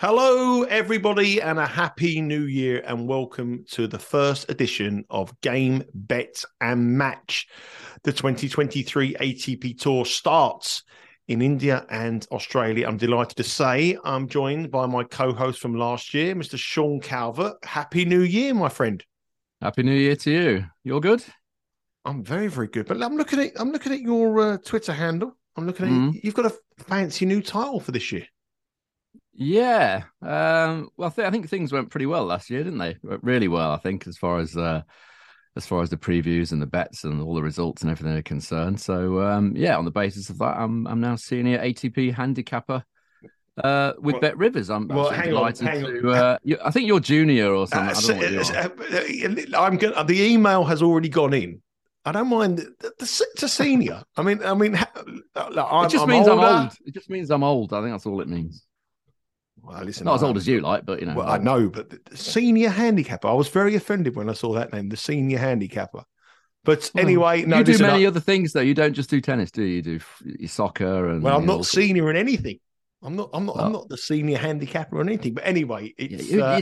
Hello, everybody, and a happy new year, and welcome to the first edition of Game, Bet, and Match. The 2023 ATP Tour starts in India and Australia. I'm delighted to say I'm joined by my co host from last year, Mr. Sean Calvert. Happy New Year, my friend. Happy New Year to you. You're good? I'm very, very good. But I'm looking at I'm looking at your uh, Twitter handle. I'm looking at mm. you've got a fancy new title for this year. Yeah. Um, well, I, th- I, think things went pretty well last year, didn't they? Really well, I think, as far as uh, as far as the previews and the bets and all the results and everything are concerned. So, um, yeah, on the basis of that, I'm I'm now senior ATP handicapper uh, with well, Bet Rivers. I'm, well, I'm delighted on, to. Uh, you, I think you're junior or something. Uh, uh, I'm going. The email has already gone in. I don't mind the, the, the senior. I mean, I mean, I'm, it just means I'm old. It just means I'm old. I think that's all it means. Well, listen, not as old as you like, but you know. Well, I know, but the senior handicapper. I was very offended when I saw that name, the senior handicapper. But anyway, no, you do many other things though. You don't just do tennis, do you? You do soccer and. Well, I'm not senior in anything. I'm not. I'm not. Well, I'm not the senior handicapper or anything. But anyway, it's you, uh,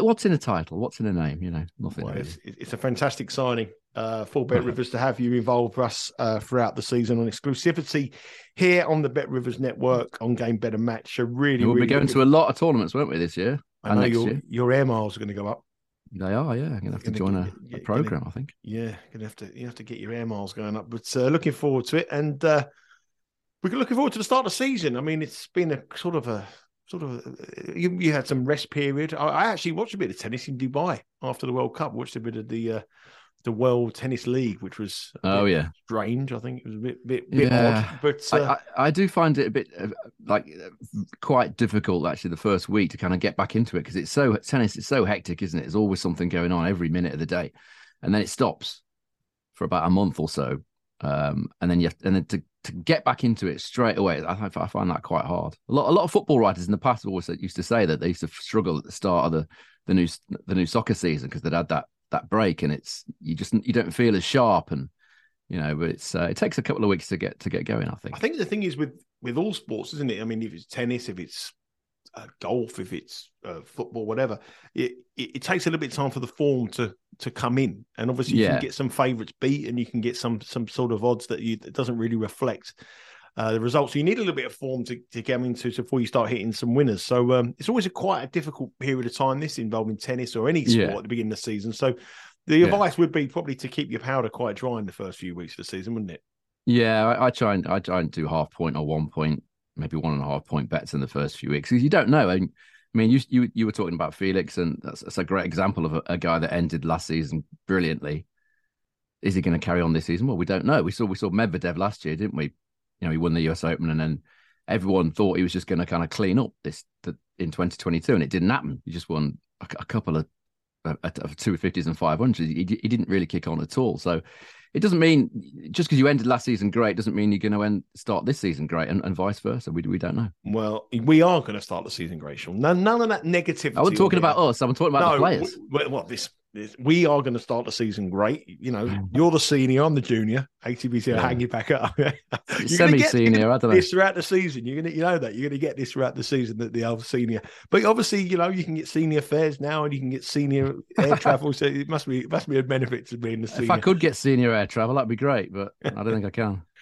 what's in a title? What's in a name? You know, nothing. Well, it's, it's, a fantastic signing uh, for Bet Rivers to have you involved with us uh, throughout the season on exclusivity here on the Bet Rivers Network on Game Better Match. So really, we'll really be going good. to a lot of tournaments, won't we, this year? I know your year. your air miles are going to go up. They are, yeah. I'm gonna have to join a, a program, gonna, I think. Yeah, gonna have to you have to get your air miles going up. But uh, looking forward to it, and uh, we're looking forward to the start of the season. I mean, it's been a sort of a sort of a, you, you had some rest period. I, I, actually watched a bit of tennis in Dubai after the World Cup. Watched a bit of the uh, the World Tennis League, which was oh yeah strange. I think it was a bit bit, bit yeah. odd, but uh... I, I, I, do find it a bit uh, like quite difficult actually the first week to kind of get back into it because it's so tennis is so hectic, isn't it? There's always something going on every minute of the day, and then it stops for about a month or so, um, and then you have, and then to, to get back into it straight away, I, I find that quite hard. A lot a lot of football writers in the past always used to say that they used to struggle at the start of the the new the new soccer season because they'd had that that break and it's you just you don't feel as sharp and you know but it's uh, it takes a couple of weeks to get to get going i think. I think the thing is with with all sports isn't it? I mean if it's tennis if it's uh, golf if it's uh, football whatever it, it, it takes a little bit of time for the form to to come in. And obviously you yeah. can get some favorites beat and you can get some some sort of odds that you that doesn't really reflect uh, the results. So you need a little bit of form to, to get into before you start hitting some winners. So um, it's always a quite a difficult period of time. This involving tennis or any sport yeah. at the beginning of the season. So the advice would be probably to keep your powder quite dry in the first few weeks of the season, wouldn't it? Yeah, I, I try and I try and do half point or one point, maybe one and a half point bets in the first few weeks because you don't know. I mean, I mean, you you you were talking about Felix, and that's, that's a great example of a, a, guy that ended last season brilliantly. Is he going to carry on this season? Well, we don't know. We saw we saw Medvedev last year, didn't we? You know, he won the US Open and then everyone thought he was just going to kind of clean up this the, in 2022 and it didn't happen. He just won a, a couple of, of 250s and 500s. He, he didn't really kick on at all. So it doesn't mean just because you ended last season great doesn't mean you're going to end, start this season great and, and vice versa. We, we don't know. Well, we are going to start the season great, Sean. None, none of that negativity. I wasn't talking about us. I'm talking about no, the players. Well, this we are going to start the season great. You know, mm-hmm. you're the senior, I'm the junior. ATP's going to hang you back up. Semi-senior, I don't know. This throughout the season, you're going to, you know that you're going to get this throughout the season that the other senior. But obviously, you know, you can get senior fares now, and you can get senior air travel. So it must be, it must be a benefit to being the senior. If I could get senior air travel, that'd be great. But I don't think I can.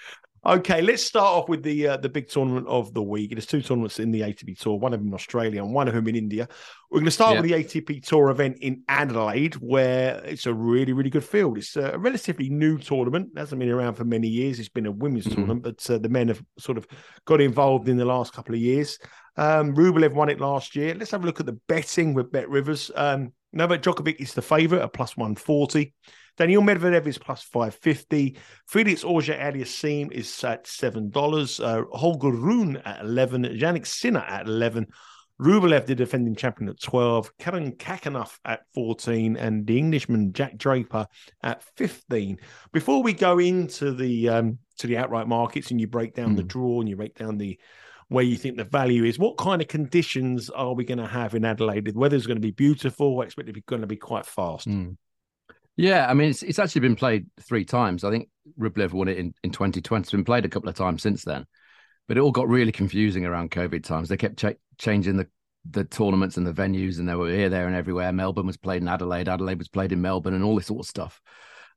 Okay, let's start off with the uh, the big tournament of the week. There's two tournaments in the ATP Tour, one of them in Australia and one of them in India. We're going to start yeah. with the ATP Tour event in Adelaide, where it's a really, really good field. It's a relatively new tournament. It hasn't been around for many years. It's been a women's mm-hmm. tournament, but uh, the men have sort of got involved in the last couple of years. Um, Rublev won it last year. Let's have a look at the betting with Bet Rivers. Um, Novak Djokovic is the favourite at plus 140. Daniil Medvedev is plus 550. Felix Auger Aliassime is at $7. Uh, Holger Rune at 11. Jannik Sinner at 11. Rublev, the defending champion, at 12. Karen Khachanov at 14. And the Englishman Jack Draper at 15. Before we go into the um, to the outright markets and you break down mm. the hmm. draw and you break down the where you think the value is. What kind of conditions are we going to have in Adelaide? The weather's going to be beautiful. I expect it's going to be quite fast. Mm. Yeah, I mean, it's it's actually been played three times. I think Rublev won it in, in 2020. It's been played a couple of times since then. But it all got really confusing around COVID times. They kept ch- changing the, the tournaments and the venues, and they were here, there, and everywhere. Melbourne was played in Adelaide. Adelaide was played in Melbourne, and all this sort of stuff.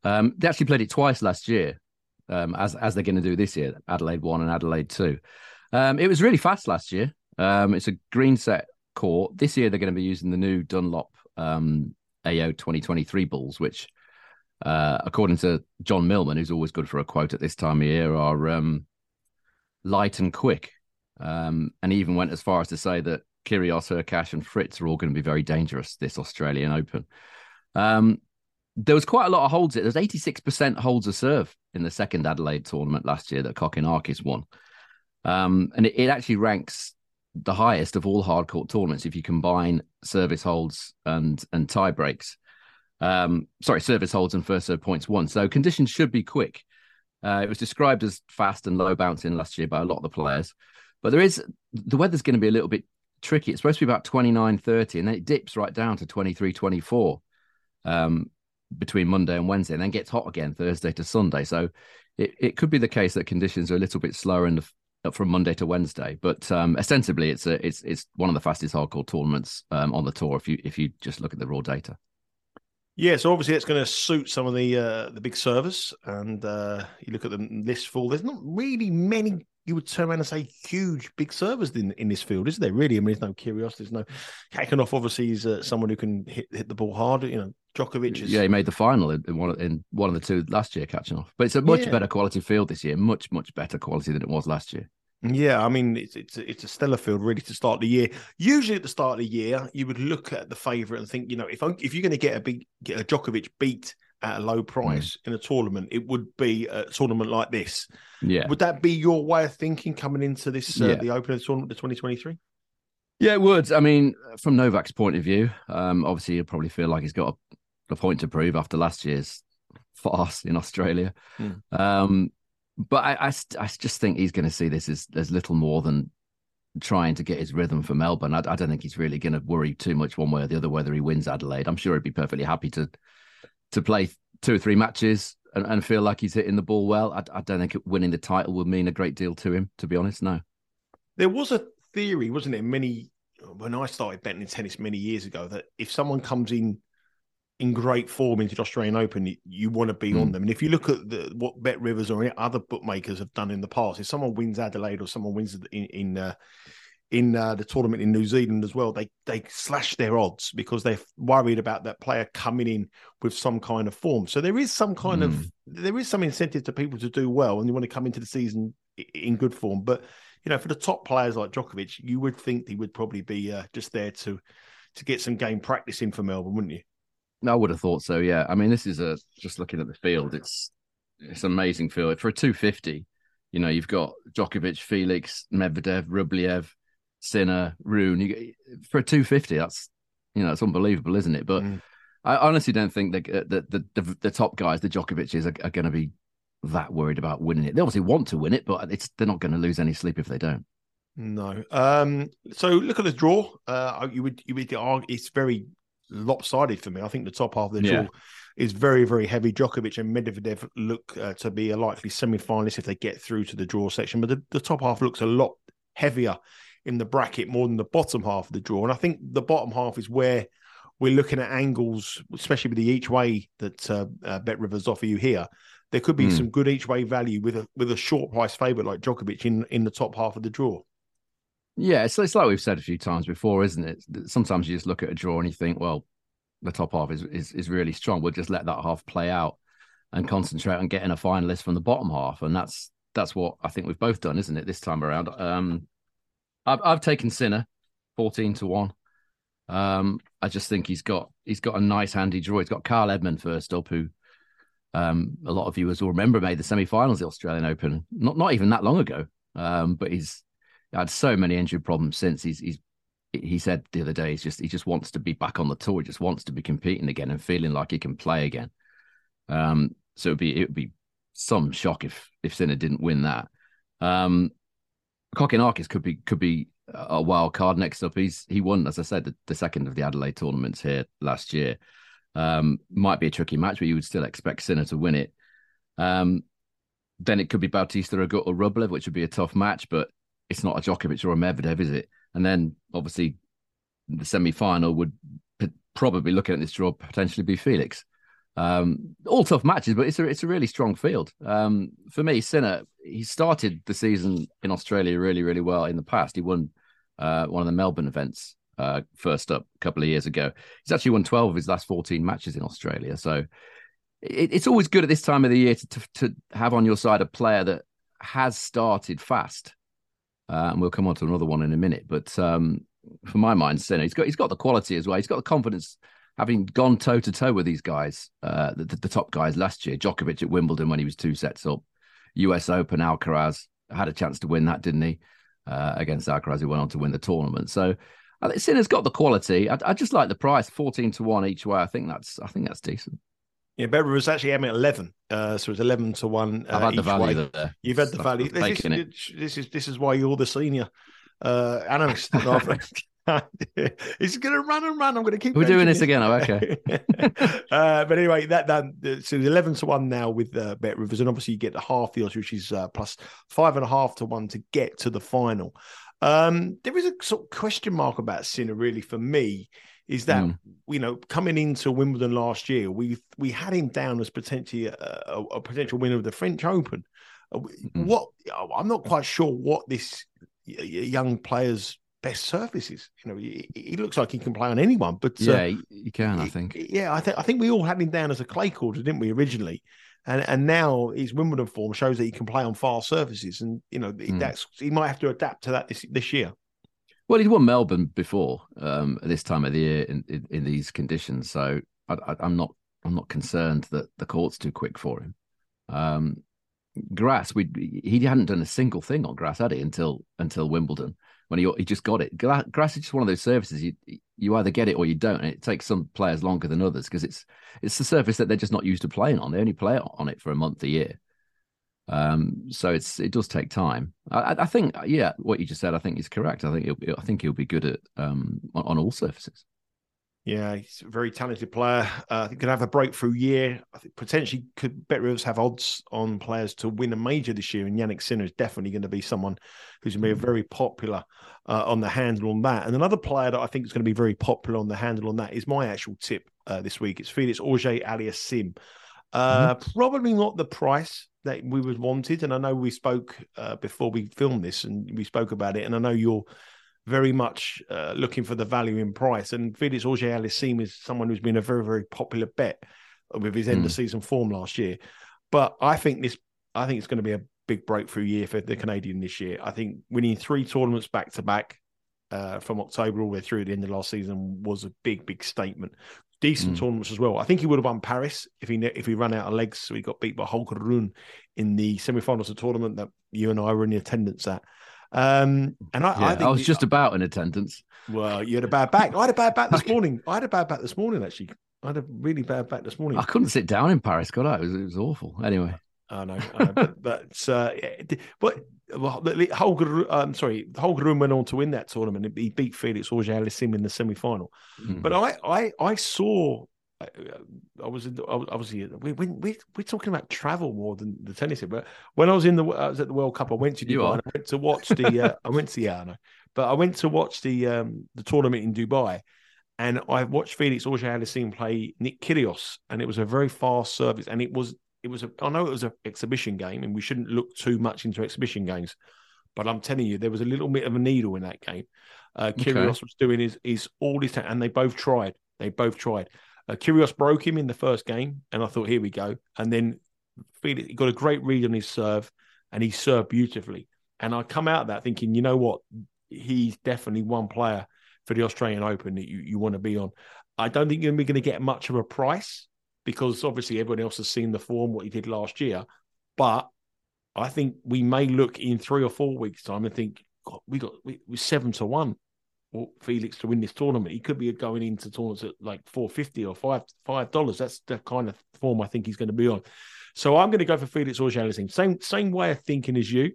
Um, they actually played it twice last year, um, as as they're going to do this year. Adelaide one and Adelaide two. Um, it was really fast last year. Um, it's a GreenSet court. This year they're going to be using the new Dunlop um, AO 2023 balls, which, uh, according to John Millman, who's always good for a quote at this time of year, are um, light and quick. Um, and even went as far as to say that Kyrgios, Hurkacz, and Fritz are all going to be very dangerous this Australian Open. Um, there was quite a lot of holds. It there's 86% holds a serve in the second Adelaide tournament last year that Kokkinakis won. Um, and it, it, actually ranks the highest of all hard court tournaments if you combine service holds and and tie breaks. Um, sorry, service holds and first serve points won. So conditions should be quick. Uh, it was described as fast and low bouncing last year by a lot of the players, but there is the weather's going to be a little bit tricky. It's supposed to be about 29, 30, and then it dips right down to 23, 24 um, between Monday and Wednesday, and then gets hot again Thursday to Sunday. So it, it could be the case that conditions are a little bit slower in the from Monday to Wednesday. But um, ostensibly, it's a it's it's one of the fastest hard court tournaments um, on the tour. If you if you just look at the raw data. Yeah, so obviously it's going to suit some of the uh, the big servers, and uh, you look at the list full. There's not really many you would turn around and say huge big servers in in this field, is there? Really, I mean, there's no Kyrgios, there's no Khachanov. Obviously, is uh, someone who can hit hit the ball hard. You know, Djokovic is. Yeah, he made the final in one of, in one of the two last year, Khachanov. But it's a much yeah. better quality field this year, much much better quality than it was last year. Yeah, I mean it's it's a, it's a stellar field really to start the year. Usually at the start of the year, you would look at the favourite and think, you know, if if you're going to get a big get a Djokovic beat at a low mm. price mm. in a tournament, it would be a tournament like this. Yeah, would that be your way of thinking coming into this uh, yeah. the Open tournament, the 2023? Yeah, it would. I mean, from Novak's point of view, um, obviously he'll probably feel like he's got a, a point to prove after last year's farce in Australia. Mm. Um, but I, I, I, just think he's going to see this as, as little more than trying to get his rhythm for Melbourne. I, I don't think he's really going to worry too much one way or the other whether he wins Adelaide. I'm sure he'd be perfectly happy to to play two or three matches and, and feel like he's hitting the ball well. I, I don't think winning the title would mean a great deal to him, to be honest. No. There was a theory, wasn't it? Many when I started betting in tennis many years ago, that if someone comes in in great form into the Australian Open, you, you want to be mm. on them. And if you look at the, what Bet Rivers or other bookmakers have done in the past, if someone wins Adelaide or someone wins in in, uh, in uh, the tournament in New Zealand as well, they they slash their odds because they're worried about that player coming in with some kind of form. So there is some kind mm. of there is some incentive to people to do well, and you want to come into the season in good form. But you know, for the top players like Djokovic, you would think he would probably be uh, just there to to get some game practice in for Melbourne, wouldn't you? I would have thought so. Yeah. I mean, this is a just looking at the field. It's it's amazing field for a 250. You know, you've got Djokovic, Felix, Medvedev, Rublev, Sinner, Rune. You, for a 250, that's you know, it's unbelievable, isn't it? But mm. I honestly don't think that uh, the, the, the the top guys, the Djokovic's, are, are going to be that worried about winning it. They obviously want to win it, but it's they're not going to lose any sleep if they don't. No. Um. So look at the draw. Uh, you would you would argue it's very lopsided for me. I think the top half of the draw yeah. is very, very heavy. Djokovic and Medvedev look uh, to be a likely semi-finalist if they get through to the draw section, but the, the top half looks a lot heavier in the bracket more than the bottom half of the draw. And I think the bottom half is where we're looking at angles, especially with the each way that uh, uh, Bet Rivers offer you here. there could be mm. some good each way value with a with a short price favourite like Djokovic in in the top half of the draw. Yeah, it's, it's like we've said a few times before, isn't it? Sometimes you just look at a draw and you think, well, the top half is, is is really strong. We'll just let that half play out and concentrate on getting a finalist from the bottom half, and that's that's what I think we've both done, isn't it? This time around, um, I've I've taken Sinner fourteen to one. Um, I just think he's got he's got a nice handy draw. He's got Kyle Edmund first up, who um, a lot of viewers will remember made the semi-finals the Australian Open, not not even that long ago. Um, but he's had so many injury problems since. He's he's he said the other day he's just he just wants to be back on the tour. He just wants to be competing again and feeling like he can play again. Um, so it'd be it would be some shock if if Sinner didn't win that. Um, Kokkinakis could be could be a wild card next up. He's he won, as I said, the, the second of the Adelaide tournaments here last year. Um, might be a tricky match, but you would still expect Sinner to win it. Um, then it could be Bautista Agut or Rublev, which would be a tough match, but it's not a Djokovic or a Medvedev, is it? And then obviously the semi final would p- probably looking at this draw potentially be Felix. Um, all tough matches, but it's a it's a really strong field. Um, for me, Sinner, he started the season in Australia really really well. In the past, he won uh, one of the Melbourne events uh, first up a couple of years ago. He's actually won 12 of his last 14 matches in Australia. So it, it's always good at this time of the year to, to, to, have on your side a player that has started fast. Uh, and we'll come on to another one in a minute. But um, for my mind, Sinner, he's got he's got the quality as well. He's got the confidence, having gone toe to toe with these guys, uh, the, the, top guys last year. Djokovic at Wimbledon when he was two sets up, U.S. Open, Alcaraz had a chance to win that, didn't he? Uh, against Alcaraz, who went on to win the tournament. So I think Sinner's got the quality. I, I, just like the price, fourteen to one each way. I think that's I think that's decent. Yeah, Better was actually at eleven, uh, so it's eleven to one. Uh, I've had the value way. there. You've had the value. This is, this is this is why you're the senior uh, analyst. He's going to run and run. I'm going to keep. We're doing this again. Oh, okay. uh, but anyway, that that so it's eleven to one now with uh, Bet Rivers, and obviously you get the half the odds, which is uh, plus five and a half to one to get to the final. Um, there is a sort of question mark about Sinner, really, for me, is that mm. you know coming into Wimbledon last year, we we had him down as potentially a, a, a potential winner of the French Open. Mm. What I'm not quite sure what this young player's best surfaces. You know, he, he, looks like he can play on anyone. But uh, yeah, uh, he can. I think. Yeah, I think I think we all had him down as a clay courter, didn't we originally? and and now his Wimbledon form shows that he can play on fast surfaces, and you know mm. that's he might have to adapt to that this this year. Well, he'd won Melbourne before um, at this time of the year in, in, in these conditions, so I, am not I'm not concerned that the court's too quick for him. Um, grass, we he hadn't done a single thing on grass, had he, until until Wimbledon when he he just got it. Grass is just one of those surfaces you you either get it or you don't. And it takes some players longer than others because it's it's the surface that they're just not used to playing on. They only play on it for a month a year. Um, so it's it does take time. I, I, think, yeah, what you just said, I think is correct. I think he'll, I think he'll be good at um, on, all surfaces. Yeah, he's a very talented player. Uh, I could have a breakthrough year. I think potentially could Bet Rivers have odds on players to win a major this year, and Jannik Sinner is definitely going to be someone who's going to be mm. very popular uh, on the handle on that. And another player that I think is going to be very popular on the handle on that is my actual tip uh, this week. It's Felix Auger-Aliassime. Uh, mm-hmm. Probably not the price that we was wanted, and I know we spoke uh, before we filmed this, and we spoke about it, and I know you're very much uh, looking for the value in price. And Felix Auger-Aliassime is someone who's been a very, very popular bet with his end mm. of season form last year. But I think this, I think it's going to be a big breakthrough year for the Canadian this year. I think winning three tournaments back to back uh, from October all the way through the end of last season was a big, big statement. Decent mm. tournaments as well. I think he would have won Paris if he if he ran out of legs. So he got beat by Holger Rune in the semi-finals of the tournament that you and I were in attendance at. Um, and I, yeah, I, I was just about in attendance. Well, you had a bad back. I had a bad back this morning. I had a bad back this morning, actually. I had a really bad back this morning. I couldn't sit down in Paris, God, I? It was, it was awful. Anyway. I know, I know but, but, uh, but well, Holger, um, sorry, Holger went on to win that tournament. He beat Felix Auger-Aliassime in the semi-final. Mm. But I, I, I saw I, I was in, obviously we, we we we're talking about travel more than the tennis. But when I was in the I was at the World Cup, I went to Dubai. I went to watch the. Uh, I went to yeah, I know, but I went to watch the um, the tournament in Dubai, and I watched Felix Auger-Aliassime play Nick Kyrgios, and it was a very fast service, and it was it was a. I know it was an exhibition game, and we shouldn't look too much into exhibition games. But I'm telling you, there was a little bit of a needle in that game. Uh, Kyrgios okay. was doing his, his all his, and they both tried. They both tried. Uh, Kyrgios broke him in the first game, and I thought, here we go. And then Felix he got a great read on his serve, and he served beautifully. And I come out of that thinking, you know what, he's definitely one player for the Australian Open that you, you want to be on. I don't think you're going to get much of a price because obviously everyone else has seen the form what he did last year. But I think we may look in three or four weeks' time and think, God, we got we, we're seven to one for Felix to win this tournament. He could be going into tournaments at like four fifty or five five dollars. That's the kind of form I think he's going to be on. So I'm going to go for Felix Auger-Aliassime. Same same way of thinking as you.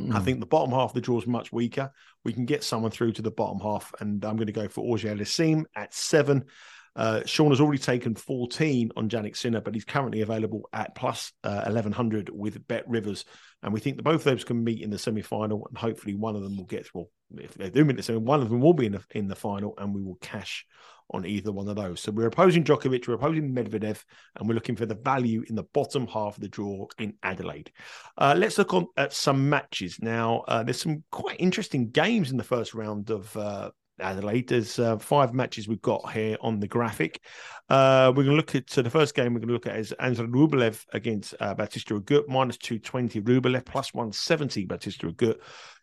Mm. I think the bottom half of the draw is much weaker. We can get someone through to the bottom half, and I'm going to go for Auger-Aliassime at seven. Uh, Sean has already taken 14 on Jannik Sinner, but he's currently available at plus, uh, 1100 with Bet Rivers. And we think that both of those can meet in the semi final, and hopefully one of them will get through. If they do meet the semi, one of them will be in the, in the final, and we will cash on either one of those. So we're opposing Djokovic, we're opposing Medvedev, and we're looking for the value in the bottom half of the draw in Adelaide. Uh, let's look on at some matches now. Uh, there's some quite interesting games in the first round of uh, Adelaide. There's uh, five matches we've got here on the graphic. Uh, we're going to look at so the first game we're going to look at is Andrey Rublev against uh, Bautista Agut, minus 220 Rublev, plus 170 Bautista Agut.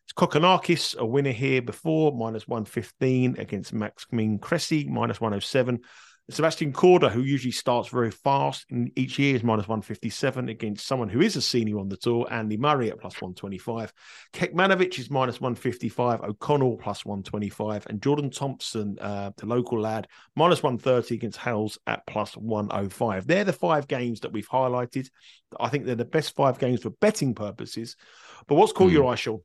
It's Kokkinakis, a winner here before, minus 115 against Maxime Cressy, minus 107. Sebastian Korda, who usually starts very fast in each year, is minus 157 against someone who is a senior on the tour, Andy Murray at plus 125. Kekmanovic is minus 155, O'Connell plus 125, and Jordan Thompson, uh, the local lad, minus 130 against Halys at plus 105. They're the five games that we've highlighted. I think they're the best five games for betting purposes. But what's caught mm. your eye, Sean?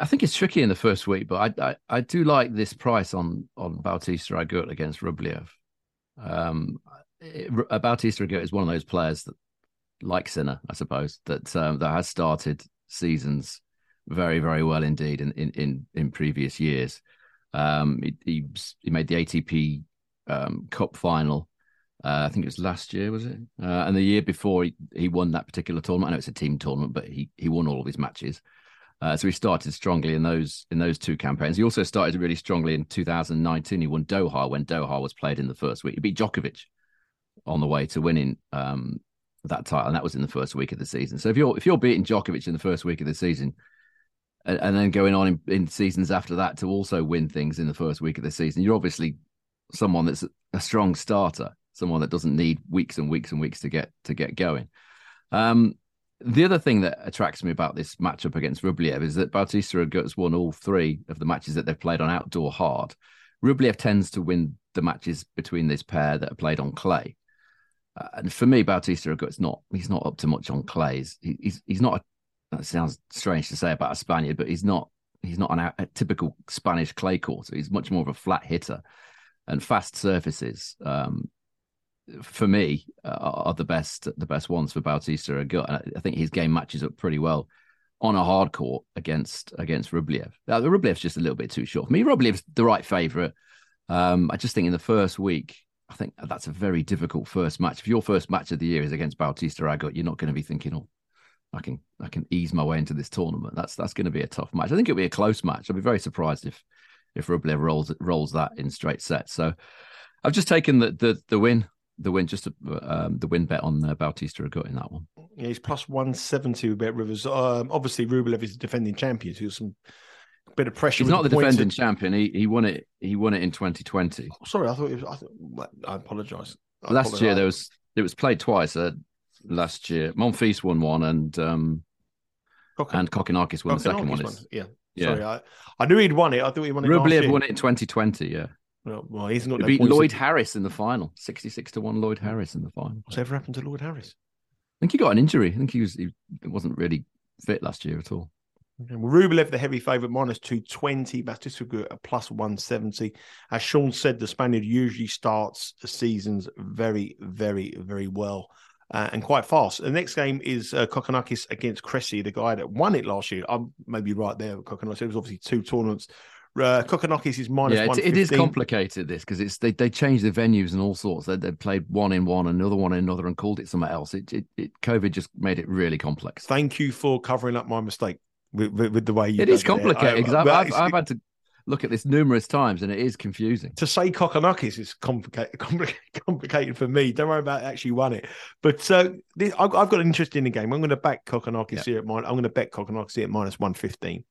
I think it's tricky in the first week, but I I, I do like this price on on Bautista Agut against Rublev. Um, it, Bautista Agut is one of those players that, like Sinner, I suppose, that um, that has started seasons very very well indeed in in in, in previous years. Um, he, he, he made the ATP um, Cup final. Uh, I think it was last year, was it? Uh, and the year before, he, he won that particular tournament. I know it's a team tournament, but he he won all of his matches. Uh, so he started strongly in those in those two campaigns. He also started really strongly in 2019. He won Doha when Doha was played in the first week. He beat Djokovic on the way to winning um, that title, and that was in the first week of the season. So if you're if you're beating Djokovic in the first week of the season, and, and then going on in, in, seasons after that to also win things in the first week of the season, you're obviously someone that's a strong starter, someone that doesn't need weeks and weeks and weeks to get to get going. Um, the other thing that attracts me about this matchup against Rublev is that Bautista has won all three of the matches that they've played on outdoor hard. Rublev tends to win the matches between this pair that are played on clay. Uh, and for me, Bautista Agut's not he's not up to much on clays. He, he's he's not. A, that sounds strange to say about a Spaniard, but he's not he's not an, a typical Spanish clay court. He's much more of a flat hitter and fast surfaces. Um, for me, uh, are the best the best ones for Bautista Agut. I think his game matches up pretty well on a hard court against against Rublev. Uh, Rublev's just a little bit too short for me. Rublev's the right favourite. Um, I just think in the first week, I think that's a very difficult first match. If your first match of the year is against Bautista Agut, you're not going to be thinking, "Oh, I can I can ease my way into this tournament." That's that's going to be a tough match. I think it'll be a close match. I'd be very surprised if if Rublev rolls rolls that in straight sets. So I've just taken the the, the win the win, just um, the win bet on uh, Bautista Agut in that one. Yeah, he's plus one seventy with Bet Rivers. Um, obviously, Rublev is the defending champion, so some bit of pressure. He's not the, the defending champion. He he won it. He won it in 2020. Oh, sorry, I thought it was. I, thought, I apologise. Last apologize. year there was it was played twice. Uh, last year, Monfils won one, and um, and Kokkinakis won the second one. Yeah. yeah. Sorry, I, I knew he'd won it. I thought he won it. Rublev won it in 2020. Yeah. Well, he's not. No beat Lloyd Harris in the final, sixty-six to one. Lloyd Harris in the final. What's ever happened to Lloyd Harris? I think he got an injury. I think he was he wasn't really fit last year at all. Okay, well, Rublev, the heavy favourite, minus 220. Bautista at plus 170. As Sean said, the Spaniard usually starts the seasons very, very, very well uh, and quite fast. The next game is uh, Kokkinakis against Cressy, the guy that won it last year. I'm maybe right there. Kokkinakis. It was obviously two tournaments Uh, is minus yeah, it, it is complicated this because it's they they changed the venues and all sorts. They, they played one in one, another one in another, and called it somewhere else. It, it, it COVID just made it really complex. Thank you for covering up my mistake with, with, with the way you. It is complicated because I've, I've, I've, had to look at this numerous times and it is confusing. To say Kokkinakis is complicated, complicated, complicated for me. Don't worry about actually won it. But uh, this, I've, I've, got an interest in the game. I'm going to back Kokkinakis yeah. here at mine. I'm going to bet Kokkinakis here at minus one fifteen.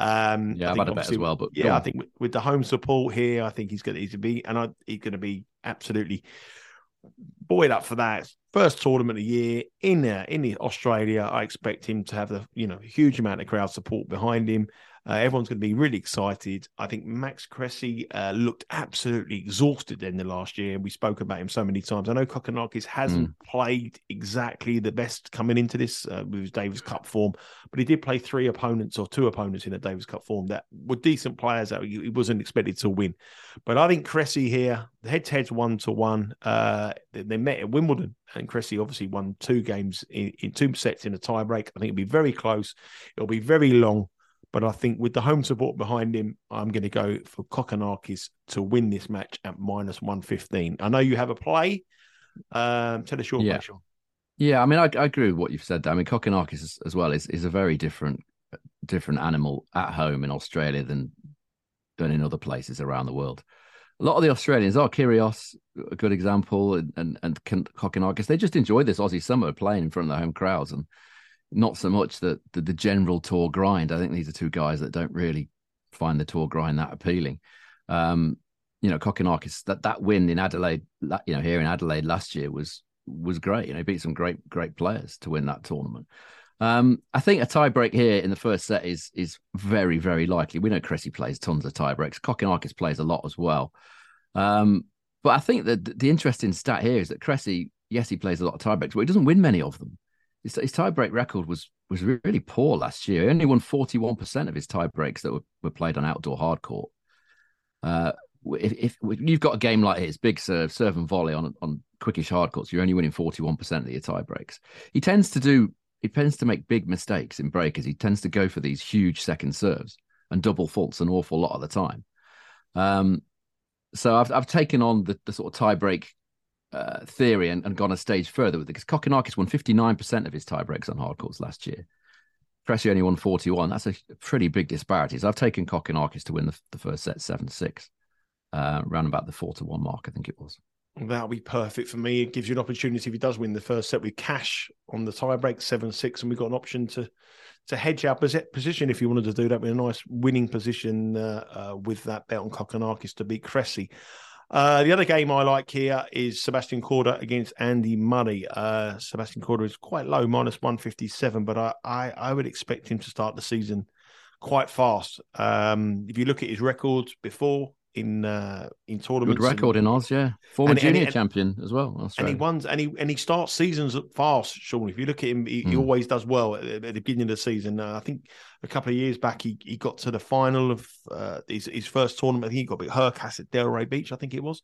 Um, yeah, I've had a bet as well, but yeah, I think with, with, the home support here, I think he's going to be, and I, he's going to be absolutely buoyed up for that first tournament of the year in uh, in Australia. I expect him to have the you know huge amount of crowd support behind him. Uh, everyone's going to be really excited. I think Max Cressy uh, looked absolutely exhausted in the last year. We spoke about him so many times. I know Kokkinakis hasn't mm. played exactly the best coming into this uh, with his Davis Cup form, but he did play three opponents or two opponents in a Davis Cup form that were decent players that he wasn't expected to win. But I think Cressy here, the head to head's one to one. Uh, they met at Wimbledon, and Cressy obviously won two games in, in two sets in a tiebreak. I think it'll be very close. It'll be very long. But I think with the home support behind him, I'm going to go for Kokkinakis to win this match at minus 115. I know you have a play. Um, tell us your yeah. play, Sean. Yeah, I mean, I, I, agree with what you've said. I mean, Kokkinakis as well is, is a very different different animal at home in Australia than than in other places around the world. A lot of the Australians are Kyrgios, a good example, and and, and Kokkinakis. They just enjoy this Aussie summer playing in front of their home crowds, and not so much the, the, the general tour grind. I think these are two guys that don't really find the tour grind that appealing. Um, you know, Kokkinakis that that win in Adelaide, you know, here in Adelaide last year was was great. You know, he beat some great great players to win that tournament. Um, I think a tiebreak here in the first set is is very very likely. We know Cressy plays tons of tiebreaks. Kokkinakis plays a lot as well. Um, but I think that the interesting stat here is that Cressy, yes, he plays a lot of tiebreaks, but he doesn't win many of them his, his tiebreak record was was really poor last year. He only won forty one percent of his tiebreaks that were, were played on outdoor hard court. Uh, if, if, you've got a game like his, big serve, serve and volley on on quickish hard courts, you're only winning forty one percent of your tiebreaks. He tends to do. He tends to make big mistakes in breakers. He tends to go for these huge second serves and double faults an awful lot of the time. Um, so I've I've taken on the, the sort of tiebreak uh, theory and, and, gone a stage further with it because Kokkinakis won 59% of his tiebreaks on hard courts last year. Cressy only won 41. That's a pretty big disparity. So I've taken Kokkinakis to win the, the first set 7 6, uh, around about the 4 to 1 mark, I think it was. That'll be perfect for me. It gives you an opportunity if he does win the first set with cash on the tiebreak 7 6, and we've got an option to to hedge our position if you wanted to do that with a nice winning position uh, uh, with that bet on Kokkinakis to beat Cressy. Uh, the other game I like here is Sebastian Korda against Andy Murray. Uh, Sebastian Korda is quite low, minus 157, but I, I, I, would expect him to start the season quite fast. Um, if you look at his records before, in uh, in tournaments. Good record and, in Oz, yeah. Former and, junior and, champion as well. Australia. And he won, and he and he starts seasons fast. Sean, if you look at him, he, mm. he hmm. always does well at, at, the beginning of the season. Uh, I think a couple of years back, he, he got to the final of uh, his his first tournament. I think he got beat Hurkacz at Delray Beach, I think it was,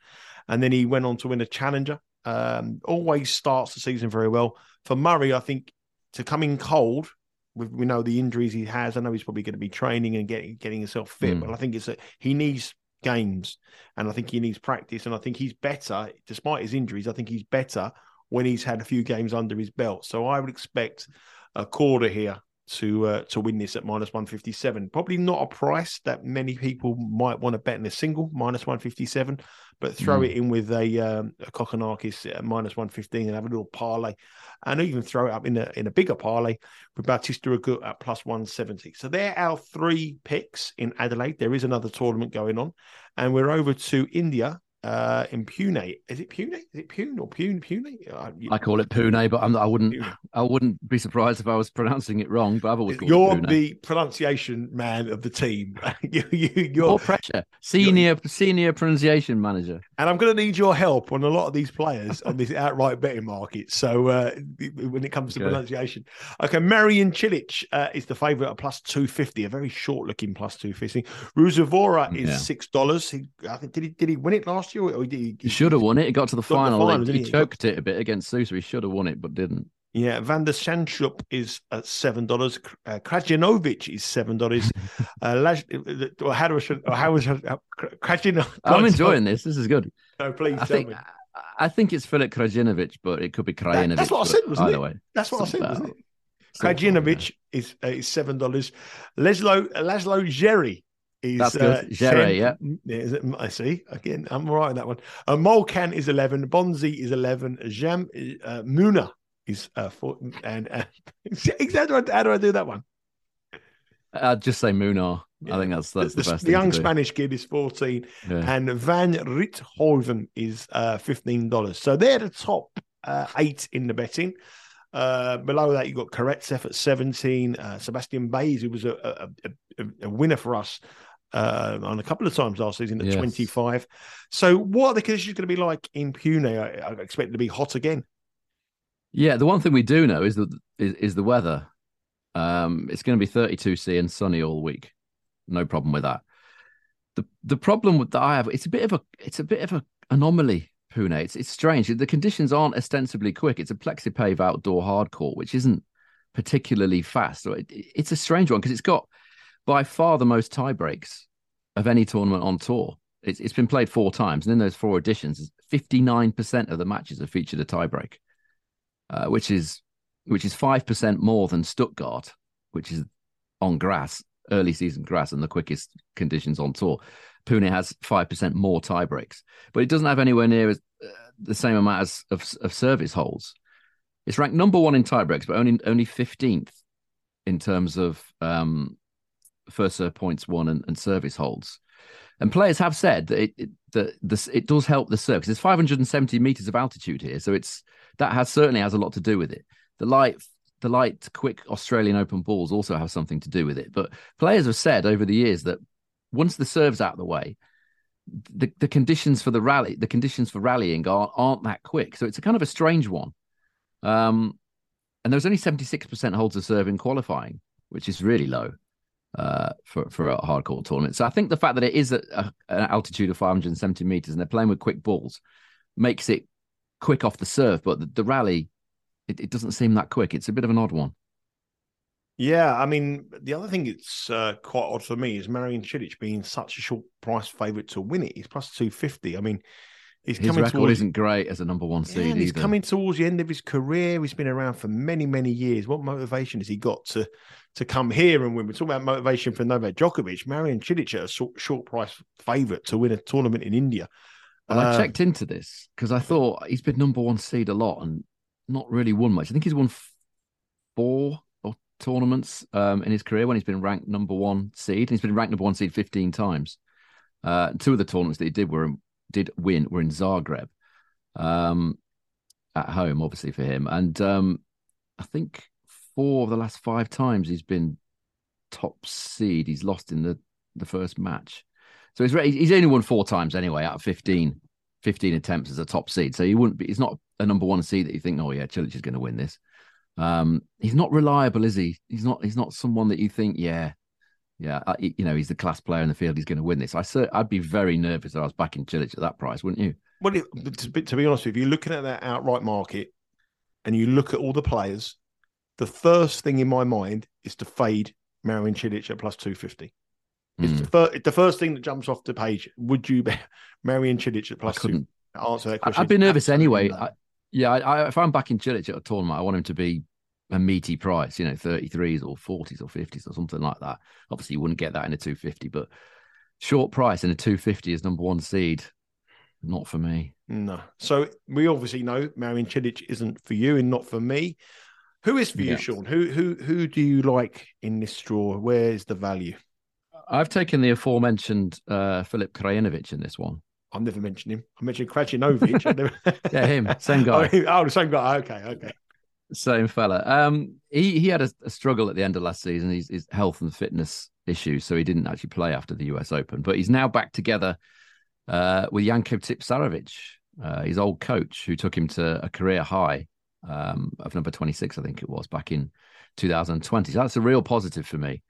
and then he went on to win a challenger. Um, always starts the season very well. For Murray, I think to come in cold we know the injuries he has. I know he's probably going to be training and getting getting himself fit, mm. but I think it's a, he needs games. And I think he needs practice. And I think he's better, despite his injuries, I think he's better when he's had a few games under his belt. So I would expect a Korda here to uh, to win this at minus 157. Probably not a price that many people might want to bet in a single, minus 157, but throw mm. it in with a, um, a Kokkinakis at minus 115 and have a little parlay. And even throw it up in a in a bigger parlay with Bautista Agut at plus 170. So they're our three picks in Adelaide. There is another tournament going on. And we're over to India uh, in Pune. Is it Pune? Is it Pune or Pune? Pune? Uh, I call it Pune, but I'm, I wouldn't. Pune. I wouldn't be surprised if I was pronouncing it wrong. But I've always you're the pronunciation man of the team. you, you, you're More pressure. Senior you're, senior pronunciation manager. And I'm going to need your help on a lot of these players on this outright betting market. So uh, when it comes to Good. pronunciation, okay, Marin Cilic uh, is the favourite at plus two fifty. A very short looking plus two fifty. Ruusuvuori is yeah. six dollars. I think did he did he win it last year? Or he, he, should have won it. He got to the final. The final he, he choked it a bit against Sousa. He should have won it, but didn't. Yeah, Van der Zandschulp is at seven dollars. Uh, Krajinovic is seven dollars. uh, Laj- uh, how do I? How was uh, Krajinovic? I'm enjoying this. This is good. No, please I tell think me. I think it's Filip Krajinovic, but it could be Krajinovic. that's what I said, wasn't it? way. That's what I said, wasn't it? Krajinovic is uh, is seven dollars. Leslo Laslo Djere is That's uh, good. Djere, yeah. yeah. Is it, I see. Again, I'm right on that one. Uh, Molcan is eleven. Bonzi is eleven. Jam uh, Munar is uh, four. And uh, exactly how do I do that one? I'd just say Munar. Yeah. I think that's that's the, the, best. the young do. Spanish kid is fourteen, Yeah. and Van Rijthoven is uh, fifteen dollars. So they're the top uh, eight in the betting. Uh, below that, you've got Karatsev at 17, uh, Sebastian Baez, who was a, a, a, a winner for us uh, on a couple of times last season at Yes. 25. So, what are the conditions going to be like in Pune? I, I expect it to be hot again. Yeah, the one thing we do know is that is, is the weather. Um, it's going to be 32 C and sunny all week. No problem with that. The the problem with that I have it's a bit of a it's a bit of a anomaly. Pune. It's it's strange. The conditions aren't ostensibly quick. It's a plexipave outdoor hard court, which isn't particularly fast. It, it's a strange one because it's got by far the most tie breaks of any tournament on tour. It's it's been played four times, and in those four editions, 59% of the matches have featured a tie break uh, which is which is five percent more than Stuttgart, which is on grass, early season grass, and the quickest conditions on tour. Pune has five percent more tie breaks, but it doesn't have anywhere near as, the same amount as, of, of service holes. It's ranked number one in tiebreaks, but only only fifteenth in terms of um, first serve points won and, and service holds. And players have said that it, that this it does help the serve because it's 570 meters of altitude here, so it's that has certainly has a lot to do with it. The light, the light, quick Australian Open balls also have something to do with it. But players have said over the years that once the serve's out of the way, the, the conditions for the rally, the conditions for rallying are, aren't that quick. So it's a kind of a strange one. Um, and there was only 76% holds of serve in qualifying, which is really low uh, for for a hard court tournament. So I think the fact that it is at a, an altitude of 570 meters and they're playing with quick balls makes it quick off the serve, but the, the rally it, it doesn't seem that quick. It's a bit of an odd one. Yeah, I mean, the other thing it's uh, quite odd for me is Marin Cilic being such a short price favourite to win it. He's plus 250. I mean, he's His coming record towards isn't great as a number one Yeah, seed and he's either. coming towards the end of his career. He's been around for many, many years. What motivation has he got to to come here and win? We're talking about motivation for Novak Djokovic. Marin Cilic at a short, short price favourite to win a tournament in India. Well, I Uh, checked into this because I thought he's been number one seed a lot and not really won much. I think he's won four tournaments um, in his career when he's been ranked number one seed. He's been ranked number one seed 15 times. Uh, two of the tournaments that he did were did win were in Zagreb, um, at home, obviously for him. And um, I think four of the last five times he's been top seed. He's lost in the the first match. So he's he's only won four times anyway out of 15, 15 attempts as a top seed. So he wouldn't be. He's not a number one seed that you think, oh yeah, Cilic is going to win this. Um, he's not reliable, is he? He's not. He's not someone that you think, yeah, yeah, uh, you know, he's the class player in the field. He's going to win this. I cer- I'd be very nervous if I was backing Cilic at that price, wouldn't you? Well, it, to, be, to be honest with you, you're looking at that outright market and you look at all the players, the first thing in my mind is to fade Marin Cilic at plus 250. It's Mm. the, fir- the first thing that jumps off the page. Would you bet Marin Cilic at I plus two? couldn't. Answer that I- question. I'd be nervous anyway. I, yeah, I, I, if I'm backing Cilic at a tournament, I want him to be a meaty price, you know, 33s or 40s or 50s or something like that. Obviously, you wouldn't get that in a 250, but short price in a 250 is number one seed, not for me. No. So we obviously know Marin Cilic isn't for you and not for me. Who is for you, Sean? Who who who do you like in this draw? Where's the value? I've taken the aforementioned uh, Filip Krajinovic in this one. I've never mentioned him. I mentioned Krajinovic. Never- Yeah, him. Same guy. Oh, oh, the same guy. Okay, okay. Same fella. Um, he he had a, a struggle at the end of last season. His, his health and fitness issues, so he didn't actually play after the US Open. But he's now back together uh, with Janko Tipsarevic, uh, his old coach, who took him to a career high um, of number twenty six, I think it was, back in 2020. So that's a real positive for me.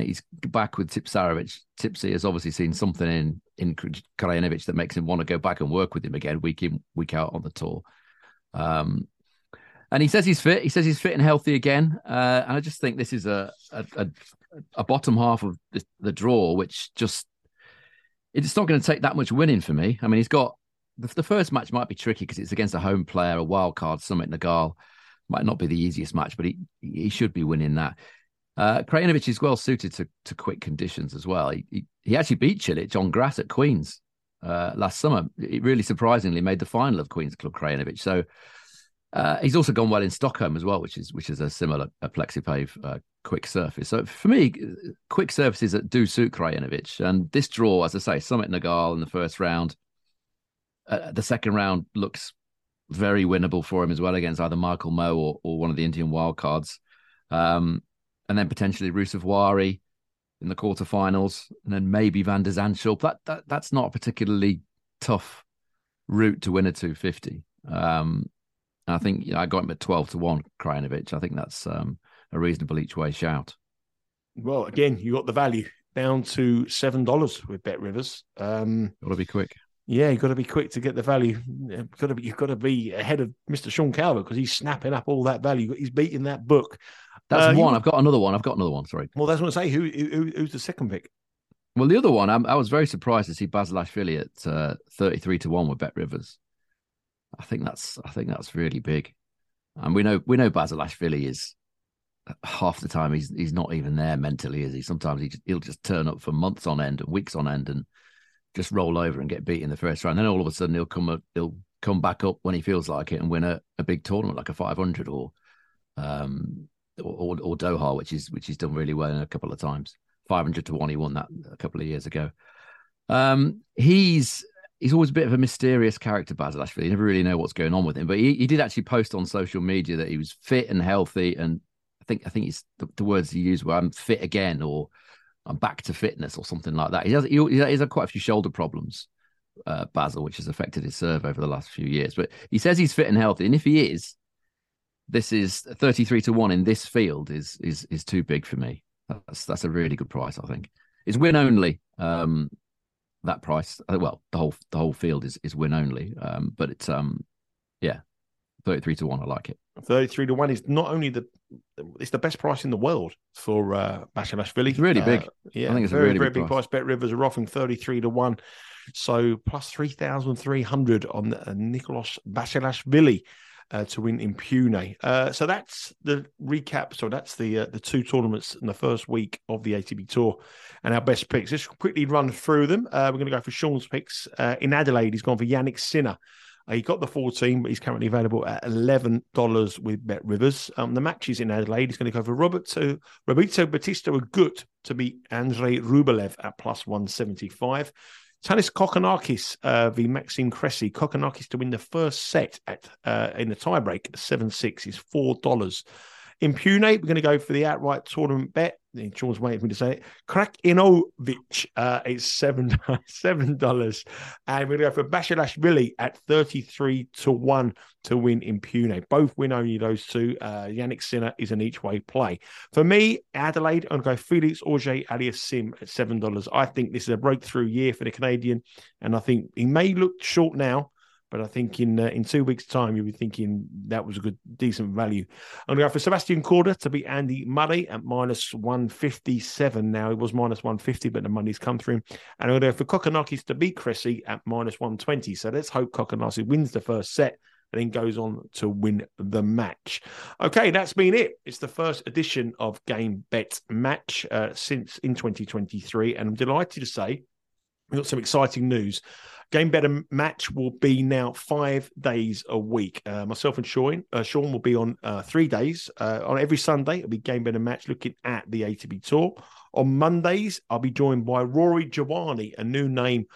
He's back with Tipsarevic. Tipsy has obviously seen something in in Krajinovic that makes him want to go back and work with him again, week in week out on the tour. Um, And he says he's fit. He says he's fit and healthy again. Uh, and I just think this is a a, a, a bottom half of the, the, draw, which just it's not going to take that much winning for me. I mean, he's got the, the first match might be tricky because it's against a home player, a wild card, Sumit Nagal. Might not be the easiest match, but he he should be winning that. Uh, Krajinovic is well suited to, to quick conditions as well. He, he, he actually beat Cilic on grass at Queens uh, last summer. It really surprisingly made the final of Queens Club Krajinovic. So uh, he's also gone well in Stockholm as well, which is which is a similar a plexipave uh, quick surface. So for me, quick surfaces that do suit Krajinovic. And this draw, as I say, Sumit Nagal in the first round. Uh, the second round looks very winnable for him as well against either Michael Mmoh or, or one of the Indian wildcards. Um, and then potentially Ruusuvuori in the quarterfinals, and then maybe Van der Zandschulp. That, that that's not a particularly tough route to win a 250. Um, I think you know, I got him at 12 to 1, Krajinovic. I think that's um, a reasonable each way shout. Well, again, you got the value down to $7 with BetRivers. Um, got to be quick. Yeah, you've got to be quick to get the value. You've got to be, you've got to be ahead of Mr. Sean Calvert because he's snapping up all that value. He's beating that book. That's uh, one. I've got another one. I've got another one. Sorry. Well, that's what I say. Who, who who's the second pick? Well, the other one, I'm, i was very surprised to see Basilashvili at uh, 33 to one with BetRivers. I think that's I think that's really big, and we know we know Basilashvili is half the time he's he's not even there mentally, is he? Sometimes he just, he'll just turn up for months on end and weeks on end and just roll over and get beat in the first round. Then all of a sudden he'll come he'll come back up when he feels like it and win a, a big tournament like a 500 or um or, or, Doha, which is which he's done really well in a couple of times. 500 to one, he won that a couple of years ago. Um, he's he's always a bit of a mysterious character, Basilashvili. You never really know what's going on with him. But he, he did actually post on social media that he was fit and healthy, and I think I think the, the words he used were "I'm fit again" or "I'm back to fitness" or something like that. He has he, he has had quite a few shoulder problems, uh, Basil, which has affected his serve over the last few years. But he says he's fit and healthy, and if he is, this is 33 to 1 in this field is is is too big for me. That's that's a really good price, I think. It's win only. Um, that price. Uh, well, the whole the whole field is is win only. Um, but it's um, yeah, thirty three to one. I like it. Thirty three to one is not only the it's the best price in the world for uh, Basilashvili. It's really big. Uh, yeah, I think it's very, a really very big, big price. price. BetRivers are offering thirty three to one, so plus three thousand three hundred on uh, Nicholas Basilashvili uh, to win in Pune. Uh, so that's the recap. So that's the uh, the two tournaments in the first week of the ATP Tour and our best picks. Let's quickly run through them. Uh, we're going to go for Sean's picks. Uh, in Adelaide, he's gone for Jannik Sinner. Uh, he got the 14, but he's currently available at $11 with BetRivers. Um, the matches in Adelaide, he's going to go for Roberto, Roberto Bautista Agut to beat Andrey Rublev at plus 175. Thanasi Kokkinakis uh, v Maxime Cressy. Kokkinakis to win the first set at uh, in the tiebreak, 7 6 is $4. In Pune, we're going to go for the outright tournament bet. Sean's waiting for me to say it. Krajinovic uh, is seven seven dollars, and we're going to go for Basilashvili at thirty three to one to win in Pune. Both win only those two. Uh, Jannik Sinner is an each way play. For me, Adelaide, I'm going to go Felix Auger Aliassime at seven dollars. I think this is a breakthrough year for the Canadian, and I think he may look short now, but I think in uh, in two weeks' time, you'll be thinking that was a good, decent value. I'm going to go for Sebastian Korda to beat Andy Murray at minus 157 now. It was minus 150, but the money's come through. And I'm going to go for Kokkinakis to beat Cressy at minus 120. So let's hope Kokkinakis wins the first set and then goes on to win the match. Okay, that's been it. It's the first edition of Game Bet Match uh, since in 2023. And I'm delighted to say we've got some exciting news. Game Better Match will be now five days a week. Uh, myself and Sean, uh, Sean will be on uh, three days. Uh, on every Sunday, it'll be Game Better Match looking at the ATP Tour. On Mondays, I'll be joined by Rory Giovanni, a new name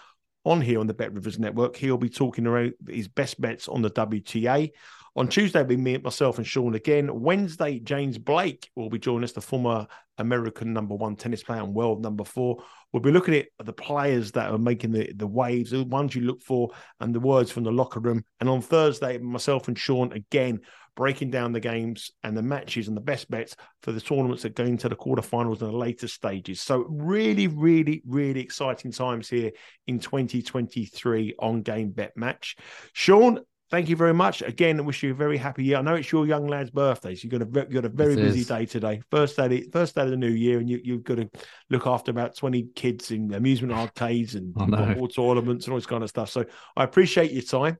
on here on the BetRivers Network. He'll be talking around his best bets on the WTA. On Tuesday, it'll be me, myself, and Sean again. Wednesday, James Blake will be joining us, the former American number one tennis player and world number four. We'll be looking at the players that are making the, the waves, the ones you look for, and the words from the locker room. And on Thursday, myself and Sean again breaking down the games and the matches and the best bets for the tournaments that go into the quarterfinals and the later stages. So, really, really, really exciting times here in 2023 on Game Bet Match. Sean, thank you very much again. I wish you a very happy year. I know it's your young lad's birthday, so you've got a, got a very it busy is. day today. First day, first day of the new year, and you, you've got to look after about twenty kids in amusement arcades and football tournaments and all this kind of stuff. So I appreciate your time.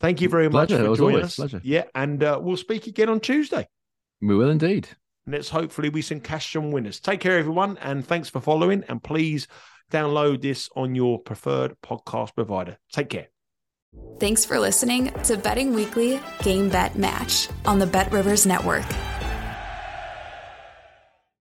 Thank you very pleasure. much for joining us. Pleasure. Yeah, and uh, we'll speak again on Tuesday. We will indeed. And let's hopefully we can cash some winners. Take care, everyone, and thanks for following. And please download this on your preferred podcast provider. Take care. Thanks for listening to Betting Weekly Game Bet Match on the BetRivers Network.